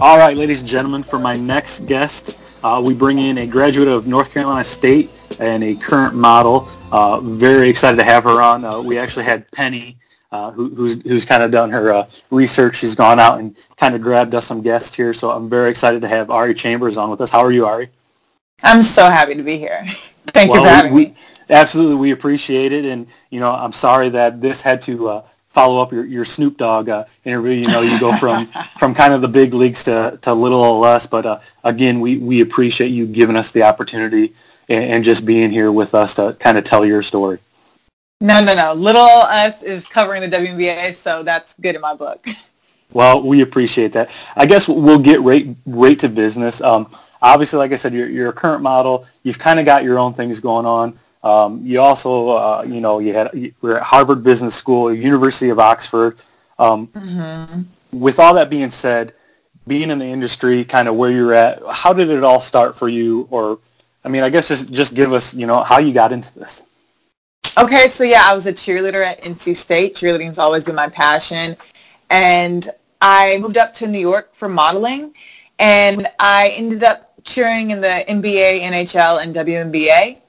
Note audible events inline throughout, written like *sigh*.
All right, ladies and gentlemen, for my next guest, uh, we bring in a graduate of North Carolina State and a current model. Uh, very excited to have her on. Uh, we actually had Penny, uh, who, who's, who's kind of done her uh, research. She's gone out and kind of grabbed us some guests here. So I'm very excited to have Ari Chambers on with us. How are you, Ari? I'm so happy to be here. *laughs* Thank well, you for having we, me. Absolutely, we appreciate it. And, you know, I'm sorry that this had to uh, follow up your, your Snoop Dogg uh, interview. You know, you go from, *laughs* from kind of the big leagues to, to little less. But uh, again, we, we appreciate you giving us the opportunity and, and, just being here with us to kind of tell your story. No, no, no. Little us is covering the WNBA, so that's good in my book. *laughs* Well, we appreciate that. I guess we'll get right, right to business. Um, obviously, like I said, you're, you're a current model. You've kind of got your own things going on. Um, you also, uh, you know, you had you were at Harvard Business School, University of Oxford. Um, mm-hmm. With all that being said, being in the industry, kind of where you're at, how did it all start for you? Or, I mean, I guess just just give us, you know, how you got into this. Okay, so yeah, I was a cheerleader at NC State. Cheerleading's always been my passion, and I moved up to New York for modeling, and I ended up cheering in the NBA, NHL, and WNBA.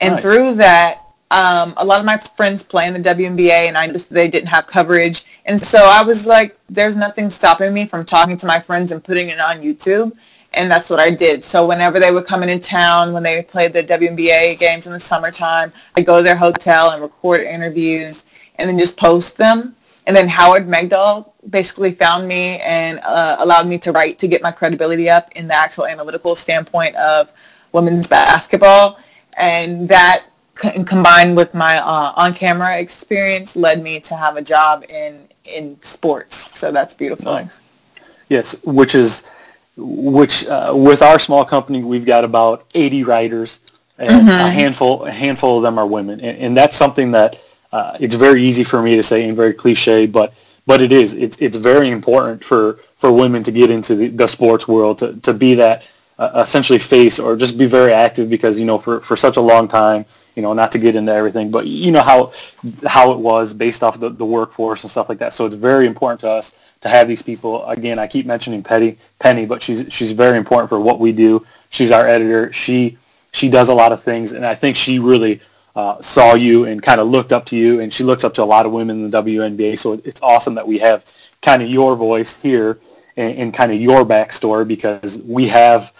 And nice. through that, um, a lot of my friends play in the WNBA, and I noticed they didn't have coverage. And so I was like, there's nothing stopping me from talking to my friends and putting it on YouTube. And that's what I did. So whenever they would come into town, when they played the WNBA games in the summertime, I'd go to their hotel and record interviews and then just post them. And then Howard Megdal basically found me and uh, allowed me to write to get my credibility up in the actual analytical standpoint of women's basketball and that combined with my uh, on-camera experience led me to have a job in in sports. So that's beautiful. Nice. Yes, which is which uh, with our small company we've got about 80 writers and mm-hmm. a handful a handful of them are women and, and that's something that uh, it's very easy for me to say and very cliche but but it is it's it's very important for for women to get into the, the sports world to, to be that uh, essentially face or just be very active because you know for, for such a long time you know not to get into everything but you know how how it was based off the, the workforce and stuff like that. So it's very important to us to have these people. Again I keep mentioning Petty Penny but she's she's very important for what we do. She's our editor. She she does a lot of things and I think she really uh, saw you and kind of looked up to you and she looks up to a lot of women in the WNBA so it's awesome that we have kind of your voice here and, and kind of your backstory because we have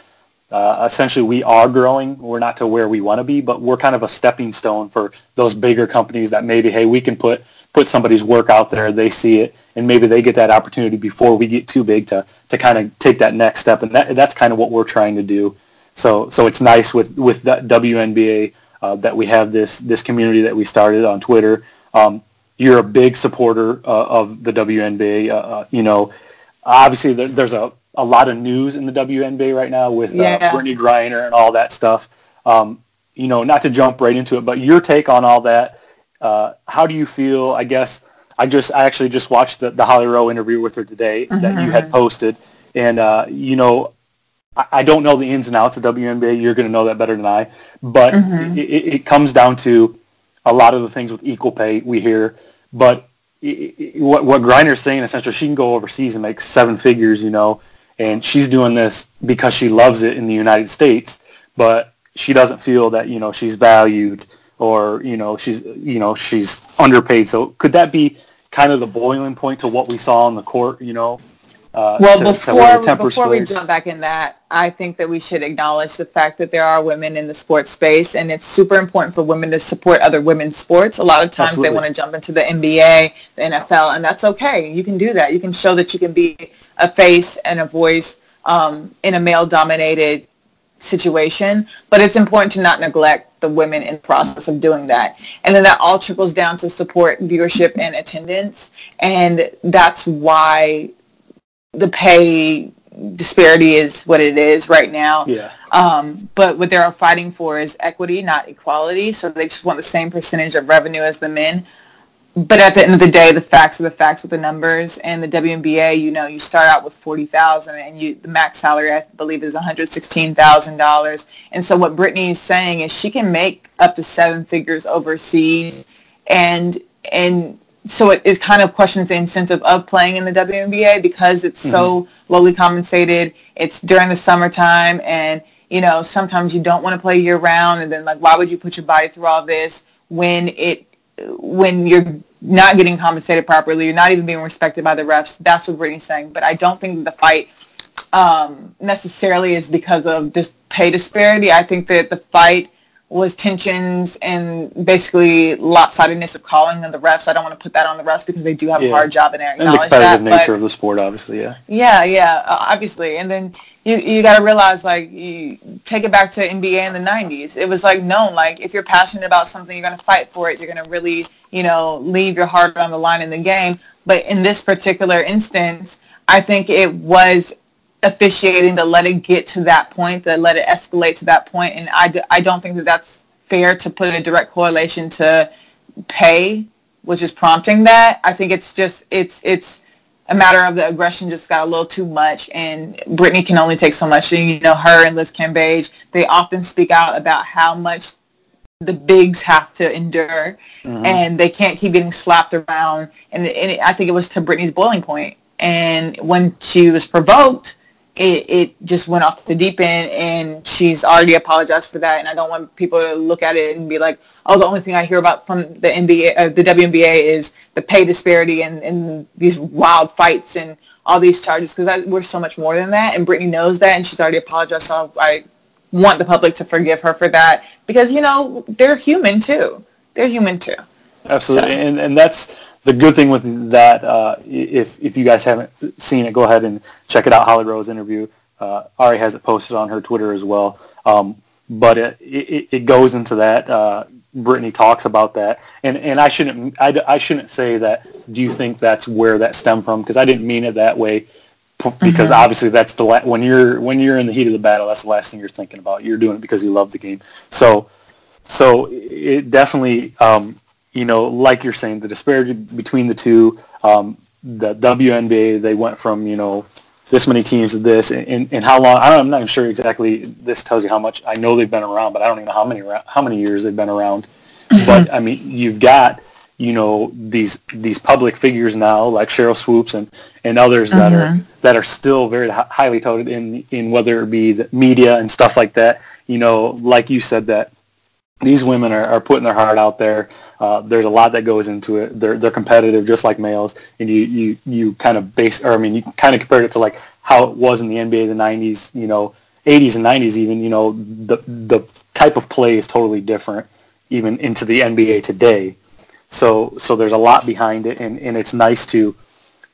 uh, essentially we are growing. We're not to where we want to be, but we're kind of a stepping stone for those bigger companies that maybe, hey, we can put put somebody's work out there, they see it, and maybe they get that opportunity before we get too big to to kind of take that next step. And that, that's kind of what we're trying to do. So so it's nice with with WNBA uh, that we have this this community that we started on Twitter. Um, you're a big supporter uh, of the WNBA. Uh, uh, you know, obviously there, there's a a lot of news in the WNBA right now with uh, yeah. uh, Brittney Griner and all that stuff. Um, you know, not to jump right into it, but your take on all that. Uh, how do you feel? I guess I just I actually just watched the, the Holly Rowe interview with her today mm-hmm. that you had mm-hmm. posted, and uh, you know, I, I, don't know the ins and outs of WNBA. You're going to know that better than I, but mm-hmm. it, it, comes down to a lot of the things with equal pay we hear, but it, what what Griner's saying essentially, she can go overseas and make seven figures, you know, and she's doing this because she loves it in the United States, but she doesn't feel that you know she's valued or you know she's you know she's underpaid. So could that be kind of the boiling point to what we saw on the court? You know. Uh, well, to, before to before we jump back in that, I think that we should acknowledge the fact that there are women in the sports space, and it's super important for women to support other women's sports. A lot of times Absolutely. they want to jump into the NBA, the NFL, and that's okay. You can do that. You can show that you can be a face and a voice um, in a male-dominated situation, but it's important to not neglect the women in the process of doing that. And then that all trickles down to support, viewership, and attendance. And that's why the pay disparity is what it is right now. Yeah. Um, but what they're fighting for is equity, not equality. So they just want the same percentage of revenue as the men but at the end of the day, the facts are the facts with the numbers. And the WNBA, you know, you start out with forty thousand, and you the max salary I believe is one hundred sixteen thousand dollars. And so what Brittney is saying is she can make up to seven figures overseas, and and so it, it kind of questions the incentive of playing in the WNBA because it's mm-hmm. so lowly compensated. It's during the summertime and, you know, sometimes you don't want to play year round and then like, why would you put your body through all this when it, when you're not getting compensated properly, you're not even being respected by the refs. That's what Brittney's saying. But I don't think the fight um, necessarily is because of this pay disparity. I think that the fight was tensions and basically lopsidedness of calling of the refs. I don't want to put that on the refs because they do have yeah. a hard job and I acknowledge and the competitive that, nature of the sport, obviously, yeah. Yeah, yeah, obviously. And then you you got to realize, like, you take it back to NBA in the 90s. It was, like, known, like, if you're passionate about something, you're going to fight for it. You're going to really, you know, leave your heart on the line in the game. But in this particular instance, I think it was officiating to let it get to that point, to let it escalate to that point. And I, d- I don't think that that's fair to put a direct correlation to pay, which is prompting that. I think it's just, it's, it's a matter of the aggression just got a little too much and Brittney can only take so much. And, you know, her and Liz Cambage, they often speak out about how much the bigs have to endure mm-hmm. and they can't keep getting slapped around. And, and it, I think it was to Brittney's boiling point. And when she was provoked, it, it just went off the deep end and she's already apologized for that and I don't want people to look at it and be like, oh, the only thing I hear about from the NBA, uh, the WNBA is the pay disparity and, and these wild fights and all these charges because we're so much more than that and Brittney knows that and she's already apologized so I want the public to forgive her for that because, you know, they're human too. They're human too. Absolutely. So. And, and that's the good thing with that, uh, if if you guys haven't seen it, go ahead and check it out. Holly Rowe's interview. Uh, Ari has it posted on her Twitter as well. Um, but it, it, it goes into that. Uh, Brittney talks about that, and and I shouldn't I, I shouldn't say that. Do you think that's where that stemmed from? Because I didn't mean it that way. Because mm-hmm. obviously that's the la- when you're when you're in the heat of the battle, that's the last thing you're thinking about. You're doing it because you love the game. So so it definitely um, you know, like you're saying, the disparity between the two, um, the WNBA, they went from, you know, this many teams to this, and, and how long, I'm not even sure exactly, this tells you how much, I know they've been around, but I don't even know how many, how many years they've been around. Mm-hmm. But, I mean, you've got, you know, these, these public figures now, like Sheryl Swoopes and, and others that mm-hmm. are, that are still very highly touted in, in whether it be the media and stuff like that. You know, like you said, that these women are, are putting their heart out there. Uh, there's a lot that goes into it. They're they're competitive just like males, and you you you kind of base, or I mean, you kind of compared it to like how it was in the NBA in the '90s, you know, '80s and '90s even. You know, the the type of play is totally different, even into the NBA today. So so there's a lot behind it, and, and it's nice to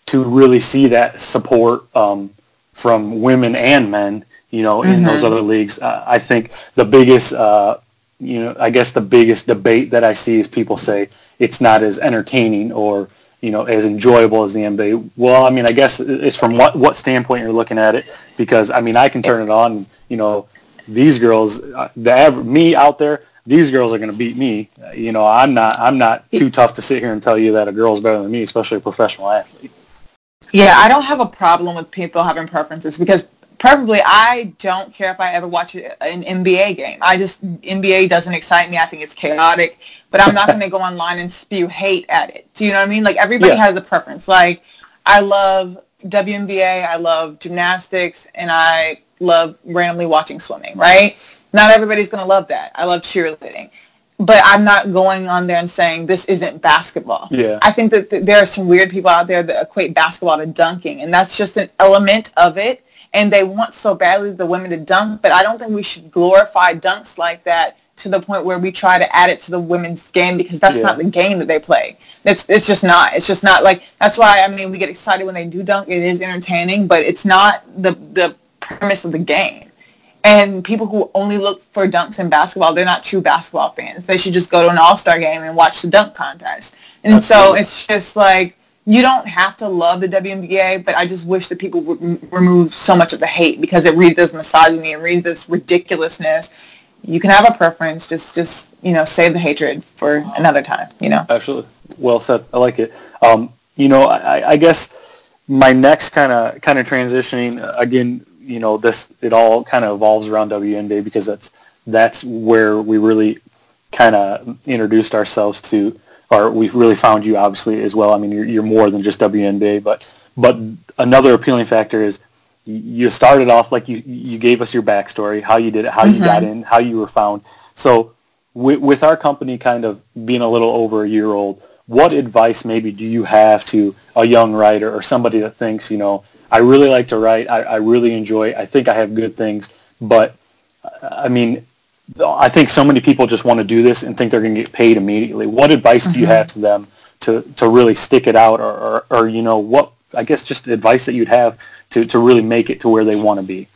to really see that support um, from women and men. You know, in mm-hmm. those other leagues, uh, I think the biggest uh, you know, I guess the biggest debate that I see is people say it's not as entertaining or you know as enjoyable as the NBA. Well, I mean, I guess it's from what what standpoint you're looking at it because I mean, I can turn it on. You know, these girls, uh, the me out there, these girls are going to beat me. You know, I'm not I'm not too tough to sit here and tell you that a girl's better than me, especially a professional athlete. Yeah, I don't have a problem with people having preferences because preferably I don't care if I ever watch an NBA game. I just NBA doesn't excite me. I think it's chaotic. But I'm not going to go online and spew hate at it. Do you know what I mean? Like everybody yeah. has a preference. Like I love WNBA, I love gymnastics, and I love randomly watching swimming. Right? Not everybody's going to love that. I love cheerleading. But I'm not going on there and saying this isn't basketball. Yeah. I think that th- there are some weird people out there that equate basketball to dunking, and that's just an element of it and they want so badly the women to dunk, but I don't think we should glorify dunks like that to the point where we try to add it to the women's game because that's yeah. not the game that they play. It's it's just not. It's just not like that's why I mean we get excited when they do dunk. It is entertaining, but it's not the the premise of the game. And people who only look for dunks in basketball, they're not true basketball fans. They should just go to an all-star game and watch the dunk contest. And so it's just like you don't have to love the WNBA, but I just wish that people would remove so much of the hate because it reads this misogyny and reads this ridiculousness. You can have a preference, just just you know, save the hatred for another time. You know. Absolutely, well said. I like it. Um, you know, I, I guess my next kind of kind of transitioning uh, again. You know, this it all kind of evolves around WNBA because that's that's where we really kind of introduced ourselves to or we really found you obviously as well. I mean, you're, you're more than just WNBA, but but another appealing factor is you started off like you you gave us your backstory, how you did it, how mm-hmm. you got mm-hmm. in, how you were found. So with, with our company kind of being a little over a year old, what advice maybe do you have to a young writer or somebody that thinks, you know, I really like to write, I, I really enjoy, I think I have good things, but I mean, I think so many people just want to do this and think they're going to get paid immediately. What advice mm-hmm. do you mm-hmm. have to them to, to really stick it out or, or, or, you know, what, I guess just advice that you'd have to, to really make it to where they want to be?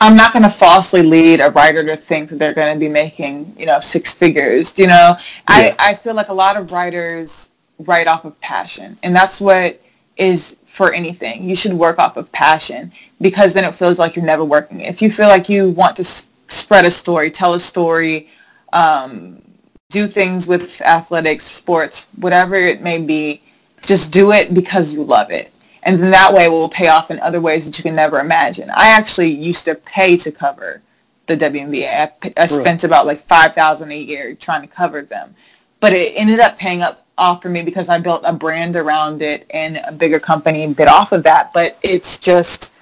I'm not going to falsely lead a writer to think that they're going to be making, you know, six figures. You know, yeah. I, I feel like a lot of writers write off of passion, and that's what is for anything. You should work off of passion because then it feels like you're never working. If you feel like you want to spread a story, tell a story, um, do things with athletics, sports, whatever it may be, just do it because you love it. And then that way it will pay off in other ways that you can never imagine. I actually used to pay to cover the WNBA. I, I spent about like 5000 a year trying to cover them. But it ended up paying up off for me because I built a brand around it and a bigger company bit off of that. But it's just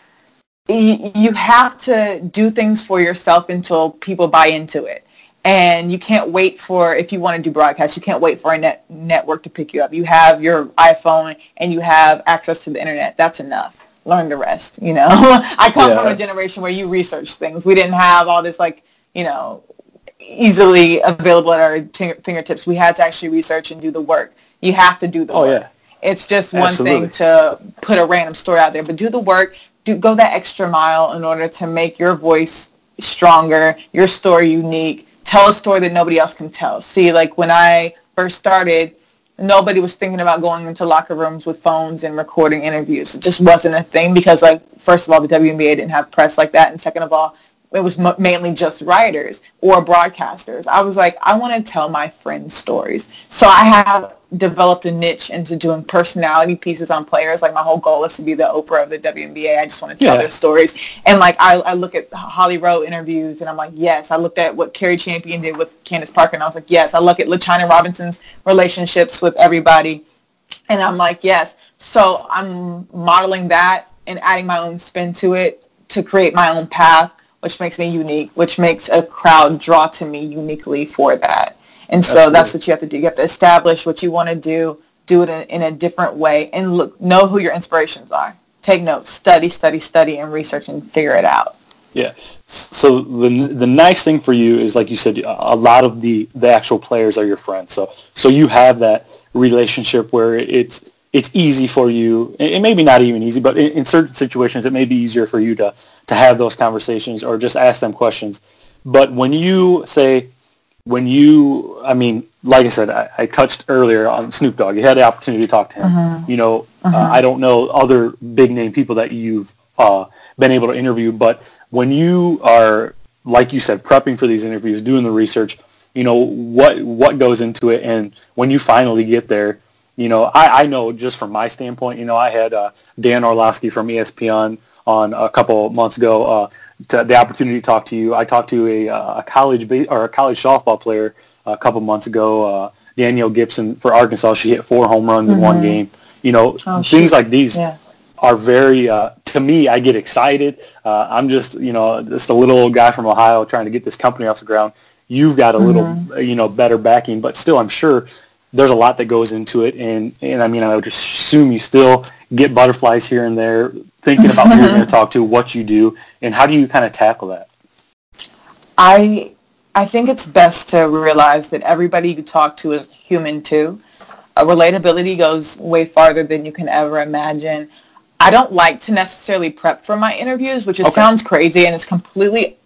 you have to do things for yourself until people buy into it. And you can't wait for, if you want to do broadcast, you can't wait for a net, network to pick you up. You have your iPhone and you have access to the internet. That's enough. Learn the rest, you know. *laughs* I come yeah. from a generation where you research things. We didn't have all this like, you know, easily available at our fingertips. We had to actually research and do the work. You have to do the oh, work. Yeah. It's just one Absolutely. thing to put a random story out there, but do the work do go that extra mile in order to make your voice stronger, your story unique, tell a story that nobody else can tell. See, like when I first started, nobody was thinking about going into locker rooms with phones and recording interviews. It just wasn't a thing because, like, first of all, the WNBA didn't have press like that, and second of all, it was m- mainly just writers or broadcasters. I was like, I want to tell my friends' stories. So I have developed a niche into doing personality pieces on players. Like my whole goal is to be the Oprah of the WNBA. I just want to tell yeah. their stories. And like I, I look at Holly Rowe interviews and I'm like, yes. I looked at what Cari Champion did with Candace Parker and I was like, yes. I look at LaChina Robinson's relationships with everybody and I'm like, yes. So I'm modeling that and adding my own spin to it to create my own path, which makes me unique, which makes a crowd draw to me uniquely for that. And so Absolutely. that's what you have to do. You have to establish what you want to do, do it in, in, a different way, and look, know who your inspirations are. Take notes, study, study, study, and research and figure it out. Yeah. So the the nice thing for you is, like you said, a lot of the, the actual players are your friends. So so you have that relationship where it's it's easy for you. It may be not even easy, but in, in certain situations, it may be easier for you to to have those conversations or just ask them questions. But when you say, when you, I mean, like I said, I, I, touched earlier on Snoop Dogg. You had the opportunity to talk to him. Uh-huh. You know, uh-huh. uh, I don't know other big name people that you've uh, been able to interview, but when you are, like you said, prepping for these interviews, doing the research, you know, what what goes into it, and when you finally get there, you know, I, I know just from my standpoint, you know, I had uh, Dan Orlovsky from ESPN on a couple months ago. To the opportunity to talk to you. I talked to a, uh, a college ba- or a college softball player a couple months ago, uh, Danielle Gibson for Arkansas. She hit four home runs mm-hmm. in one mm-hmm. game. You know, oh, things like these yeah. are very uh, to me. I get excited. Uh, I'm just you know just a little old guy from Ohio trying to get this company off the ground. You've got a mm-hmm. little you know better backing, but still, I'm sure there's a lot that goes into it. And and I mean, I would assume you still get butterflies here and there thinking about who you're going *laughs* to talk to, what you do, and how do you kind of tackle that? I I think it's best to realize that everybody you talk to is human too. Uh, relatability goes way farther than you can ever imagine. I don't like to necessarily prep for my interviews, which okay. sounds crazy and it's completely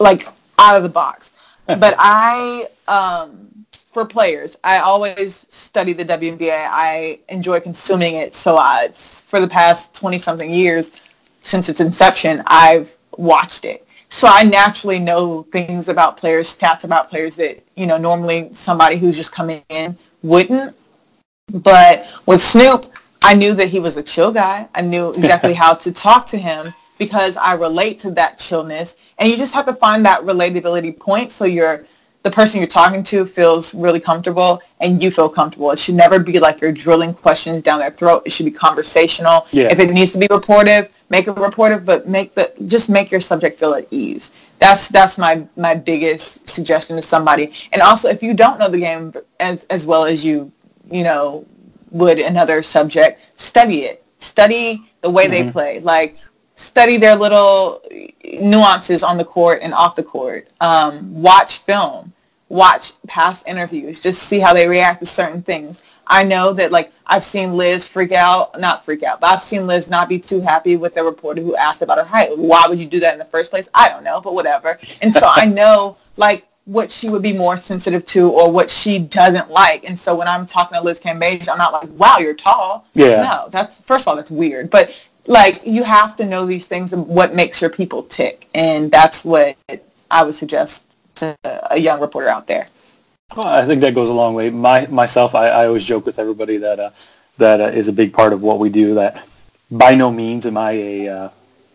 like out of the box. *laughs* but I um, for players. I always study the WNBA. I enjoy consuming it. So uh, it's, for the past 20-something years, since its inception, I've watched it. So I naturally know things about players, stats about players that, you know, normally somebody who's just coming in wouldn't. But with Snoop, I knew that he was a chill guy. I knew *laughs* exactly how to talk to him because I relate to that chillness. And you just have to find that relatability point so you're the person you're talking to feels really comfortable and you feel comfortable. It should never be like you're drilling questions down their throat. It should be conversational. Yeah. If it needs to be reportive, make it reportive, but make the just make your subject feel at ease. That's that's my my biggest suggestion to somebody. And also, if you don't know the game as as well as you you know would another subject, study it. Study the way mm-hmm. they play. Like study their little nuances on the court and off the court. Um, watch film. Watch past interviews. Just see how they react to certain things. I know that like I've seen Liz freak out, not freak out, but I've seen Liz not be too happy with the reporter who asked about her height. Why would you do that in the first place? I don't know, but whatever. And so I *laughs* know like what she would be more sensitive to or what she doesn't like. And so when I'm talking to Liz Cambage, I'm not like, wow, you're tall. Yeah. No, that's, first of all, that's weird. But like you have to know these things and what makes your people tick. And that's what I would suggest to a young reporter out there. Well, I think that goes a long way. My myself, I, I always joke with everybody that uh, that uh, is a big part of what we do. That by no means am I a uh,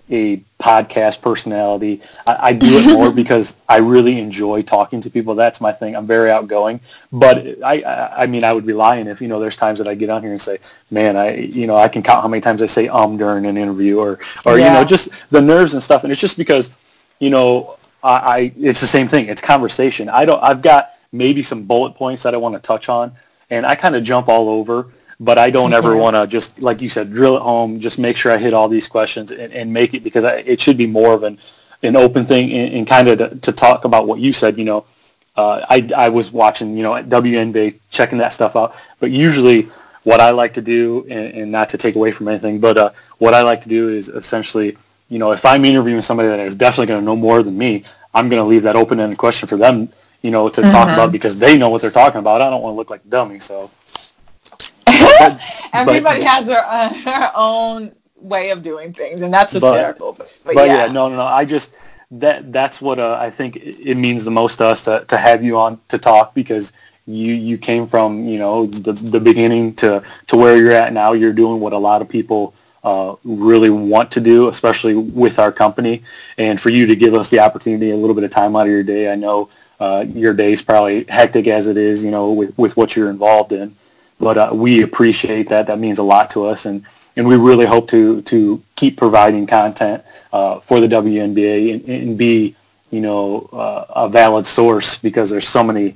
a podcast personality. I, I do it more *laughs* because I really enjoy talking to people. That's my thing. I'm very outgoing, but I, I, I mean, I would be lying if you know. There's times that I get on here and say, "Man, I, you know, I can count how many times I say um during an interview, or, or yeah. you know, just the nerves and stuff." And it's just because, you know, I, I, it's the same thing. It's conversation. I don't. I've got maybe some bullet points that I want to touch on, and I kind of jump all over. But I don't ever want to just, like you said, drill it home. Just make sure I hit all these questions and, and make it because I, it should be more of an an open thing and, and kind of to, to, talk about what you said. You know, uh, I I was watching, you know, at WNBA, checking that stuff out. But usually, what I like to do, and, and not to take away from anything, but uh, what I like to do is essentially, you know, if I'm interviewing somebody that is definitely going to know more than me, I'm going to leave that open-ended question for them you know, to mm-hmm. talk about because they know what they're talking about. I don't want to look like a dummy, so. But, *laughs* Everybody but, has their, uh, *laughs* their own way of doing things, and that's hysterical. But, but, but yeah. yeah. no, no, no. I just that that's what uh, I think it means the most to us to, to have you on to talk because you you came from you know the the beginning to to where you're at now. You're doing what a lot of people uh, really want to do, especially with our company, and for you to give us the opportunity, a little bit of time out of your day. I know uh, your day's probably hectic as it is, you know, with, with what you're involved in. But uh, we appreciate that. That means a lot to us, and, and we really hope to to keep providing content uh, for the WNBA and, and be, you know, uh, a valid source because there's so many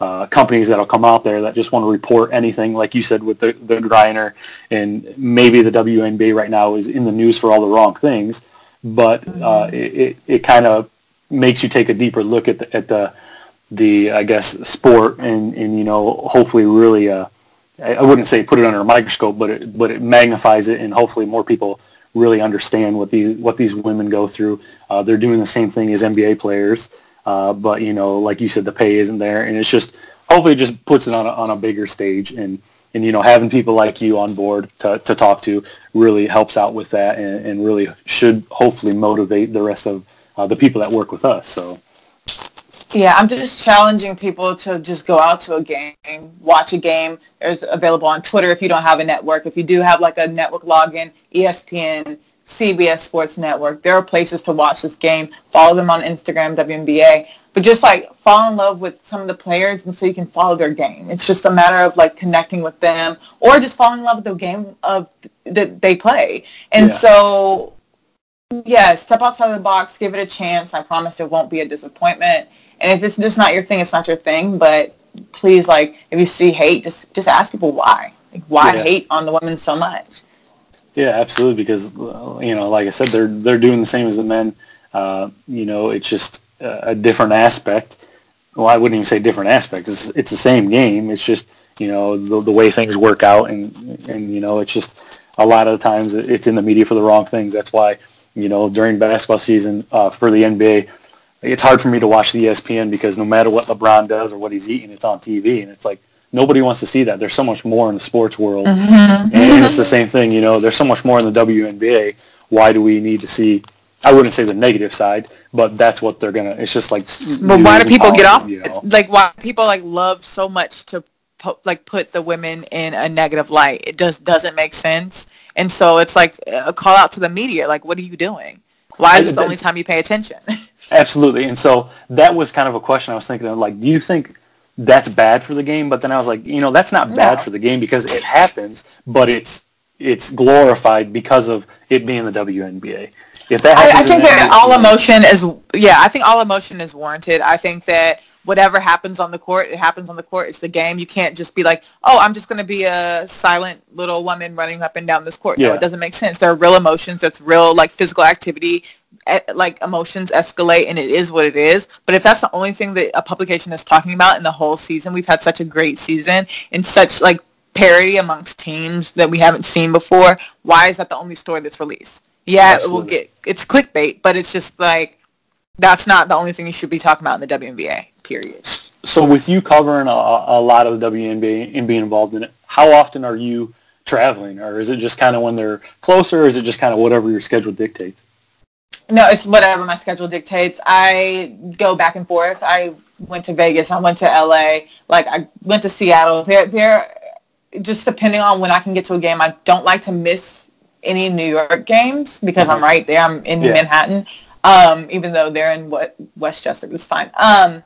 uh, companies that'll come out there that just want to report anything, like you said with the the Griner, and maybe the WNBA right now is in the news for all the wrong things, but uh, it, it, it kind of makes you take a deeper look at the, at the the I guess sport and and you know hopefully really uh I wouldn't say put it under a microscope but it but it magnifies it and hopefully more people really understand what these what these women go through. Uh, they're doing the same thing as NBA players, uh, but you know like you said the pay isn't there and it's just hopefully it just puts it on a, on a bigger stage and and you know having people like you on board to, to talk to really helps out with that and, and really should hopefully motivate the rest of uh, the people that work with us. So. Yeah, I'm just challenging people to just go out to a game, watch a game. There's available on Twitter if you don't have a network. If you do have like a network login, ESPN, CBS Sports Network, there are places to watch this game. Follow them on Instagram, WNBA. But just like fall in love with some of the players and so you can follow their game. It's just a matter of like connecting with them or just falling in love with the game of that they play. And yeah. so yeah, step outside the box, give it a chance. I promise it won't be a disappointment. And if it's just not your thing, it's not your thing. But please, like, if you see hate, just just ask people why. Like, why yeah. hate on the women so much? Yeah, absolutely. Because you know, like I said, they're they're doing the same as the men. Uh, you know, it's just a different aspect. Well, I wouldn't even say different aspect. It's it's the same game. It's just you know the, the way things work out, and and you know, it's just a lot of times it's in the media for the wrong things. That's why you know during basketball season uh, for the NBA it's hard for me to watch the ESPN because no matter what LeBron does or what he's eating, it's on TV, and it's like nobody wants to see that. There's so much more in the sports world, mm-hmm. and it's the same thing. You know, there's so much more in the WNBA. Why do we need to see? I wouldn't say the negative side, but that's what they're gonna. It's just like. But why do people get off? You know? Like why people like love so much to put, like put the women in a negative light? It just doesn't make sense, and so it's like a call out to the media. Like, what are you doing? Why is it the only time you pay attention? *laughs* Absolutely. And so that was kind of a question I was thinking of, like, do you think that's bad for the game? But then I was like, you know, that's not bad for the game because it happens, but it's it's glorified because of it being the WNBA. If that I, I think that all emotion is yeah, I think all emotion is warranted. I think that whatever happens on the court, it happens on the court. It's the game. You can't just be like, oh, I'm just going to be a silent little woman running up and down this court. Yeah. No, it doesn't make sense. There are real emotions. That's real like physical activity. Eh, like emotions escalate, and it is what it is. But if that's the only thing that a publication is talking about in the whole season, we've had such a great season and such like parity amongst teams that we haven't seen before. Why is that the only story that's released? Yeah, Absolutely. it will get it's clickbait, but it's just like that's not the only thing you should be talking about in the WNBA. Period. So with you covering a, a lot of the WNBA and being involved in it, how often are you traveling, or is it just kind of when they're closer, or is it just kind of whatever your schedule dictates? No, it's whatever my schedule dictates. I go back and forth. I went to Vegas. I went to LA. Like I went to Seattle. They're, they're just depending on when I can get to a game. I don't like to miss any New York games because mm-hmm. I'm right there. I'm in yeah. Manhattan. Um, even though they're in what Westchester, it's fine. Um,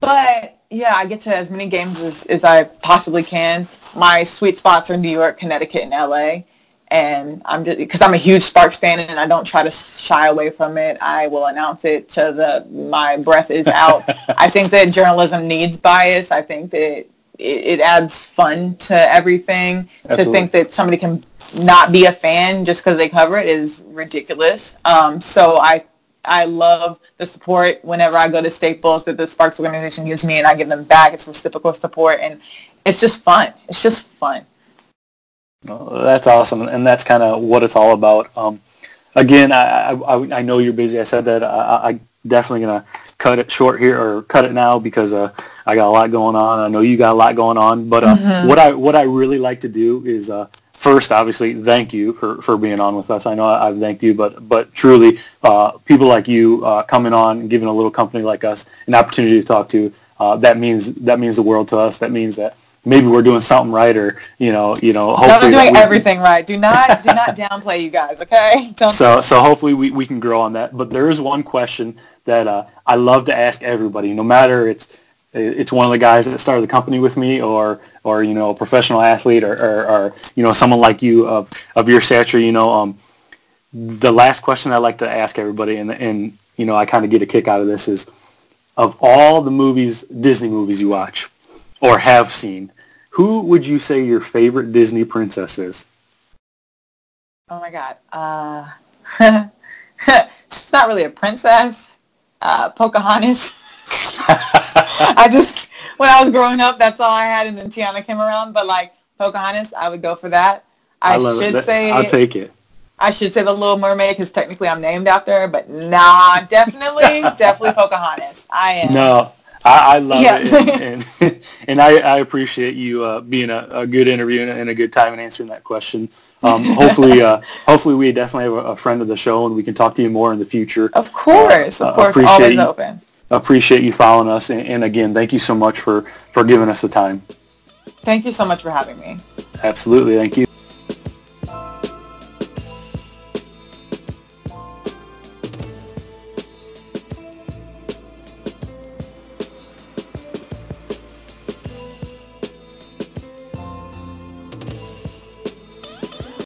but yeah, I get to as many games as, as I possibly can. My sweet spots are New York, Connecticut, and LA. And I'm just because I'm a huge Sparks fan and I don't try to shy away from it. I will announce it to the my breath is out. I think that journalism needs bias. I think that it, it adds fun to everything. Absolutely. To think that somebody can not be a fan just because they cover it is ridiculous. Um, so I I love the support whenever I go to Staples that the Sparks organization gives me and I give them back. It's reciprocal support and it's just fun. It's just fun. That's awesome. And that's kind of what it's all about. Um, again, I, I, I know you're busy. I said that I, I definitely going to cut it short here or cut it now because uh, I got a lot going on. I know you got a lot going on. But uh, mm-hmm. what I what I really like to do is uh, first, obviously, thank you for, for being on with us. I know I, have thanked you, but but truly, uh, people like you uh, coming on and giving a little company like us an opportunity to talk to uh, that means that means the world to us. That means that maybe we're doing something right, or you know, you know, hopefully no, we're doing we, everything right. Do not do not *laughs* downplay you guys, okay? Don't so so hopefully we, we can grow on that. But there is one question that uh, I love to ask everybody, no matter it's it's one of the guys that started the company with me or or you know a professional athlete or, or, or you know someone like you of of your stature you know um the last question I like to ask everybody and and you know I kind of get a kick out of this is of all the movies Disney movies you watch or have seen who would you say your favorite Disney princess is oh my god uh *laughs* she's not really a princess uh Pocahontas *laughs* I just when I was growing up, that's all I had, and then Tiana came around. But like Pocahontas, I would go for that. I, I should say I'll take it. I should say the Little Mermaid because technically I'm named after her, but nah, definitely, *laughs* definitely Pocahontas. I am. No, I, I love yeah. it, and and, *laughs* and I, I, appreciate you uh, being a, a, good interview and a good time in answering that question. Um, *laughs* hopefully, uh, hopefully we definitely have a, friend of the show, and we can talk to you more in the future. Of course, uh, of course, always you. open appreciate you following us. And, and, again, thank you so much for, for giving us the time. Thank you so much for having me. Absolutely. Thank you.